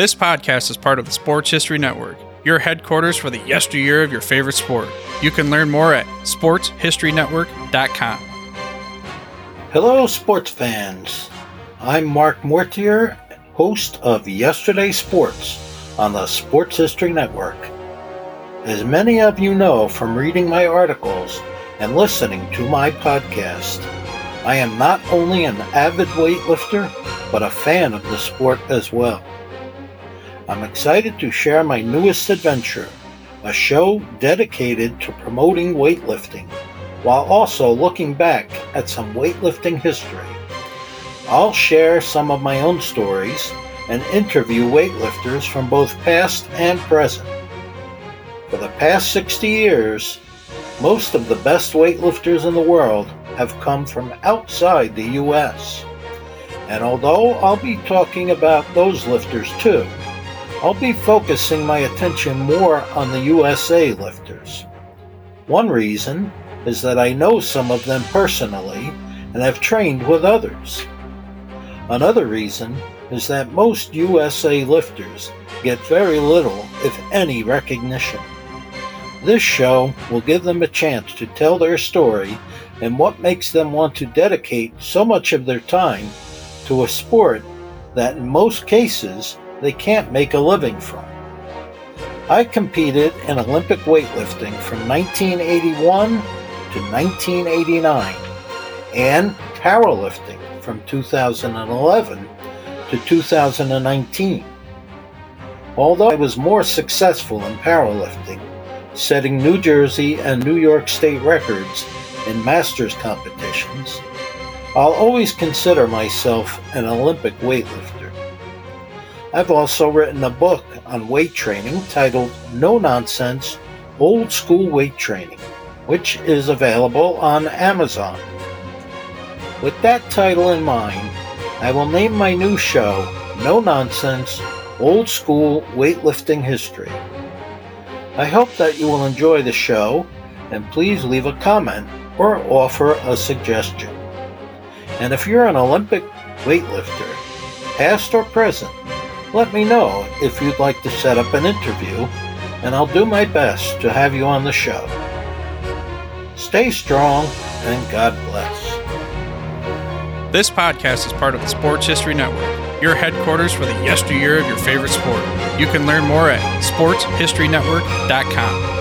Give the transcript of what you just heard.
This podcast is part of the Sports History Network, your headquarters for the yesteryear of your favorite sport. You can learn more at sportshistorynetwork.com. Hello, sports fans. I'm Mark Morthier, host of Yesterday Sports on the Sports History Network. As many of you know from reading my articles and listening to my podcast, I am not only an avid weightlifter, but a fan of the sport as well. I'm excited to share my newest adventure, a show dedicated to promoting weightlifting, while also looking back at some weightlifting history. I'll share some of my own stories and interview weightlifters from both past and present. For the past 60 years, most of the best weightlifters in the world have come from outside the U.S. And although I'll be talking about those lifters too, I'll be focusing my attention more on the USA lifters. One reason is that I know some of them personally and have trained with others. Another reason is that most USA lifters get very little, if any, recognition. This show will give them a chance to tell their story and what makes them want to dedicate so much of their time to a sport that in most cases they can't make a living from. I competed in Olympic weightlifting from 1981 to 1989 and powerlifting from 2011 to 2019. Although I was more successful in powerlifting, setting New Jersey and New York state records in masters competitions, I'll always consider myself an Olympic weightlifter. I've also written a book on weight training titled No Nonsense Old School Weight Training, which is available on Amazon. With that title in mind, I will name my new show No Nonsense Old School Weightlifting History. I hope that you will enjoy the show and please leave a comment or offer a suggestion. And if you're an Olympic weightlifter, past or present, let me know if you'd like to set up an interview, and I'll do my best to have you on the show. Stay strong, and God bless. This podcast is part of the Sports History Network, your headquarters for the yesteryear of your favorite sport. You can learn more at sportshistorynetwork.com.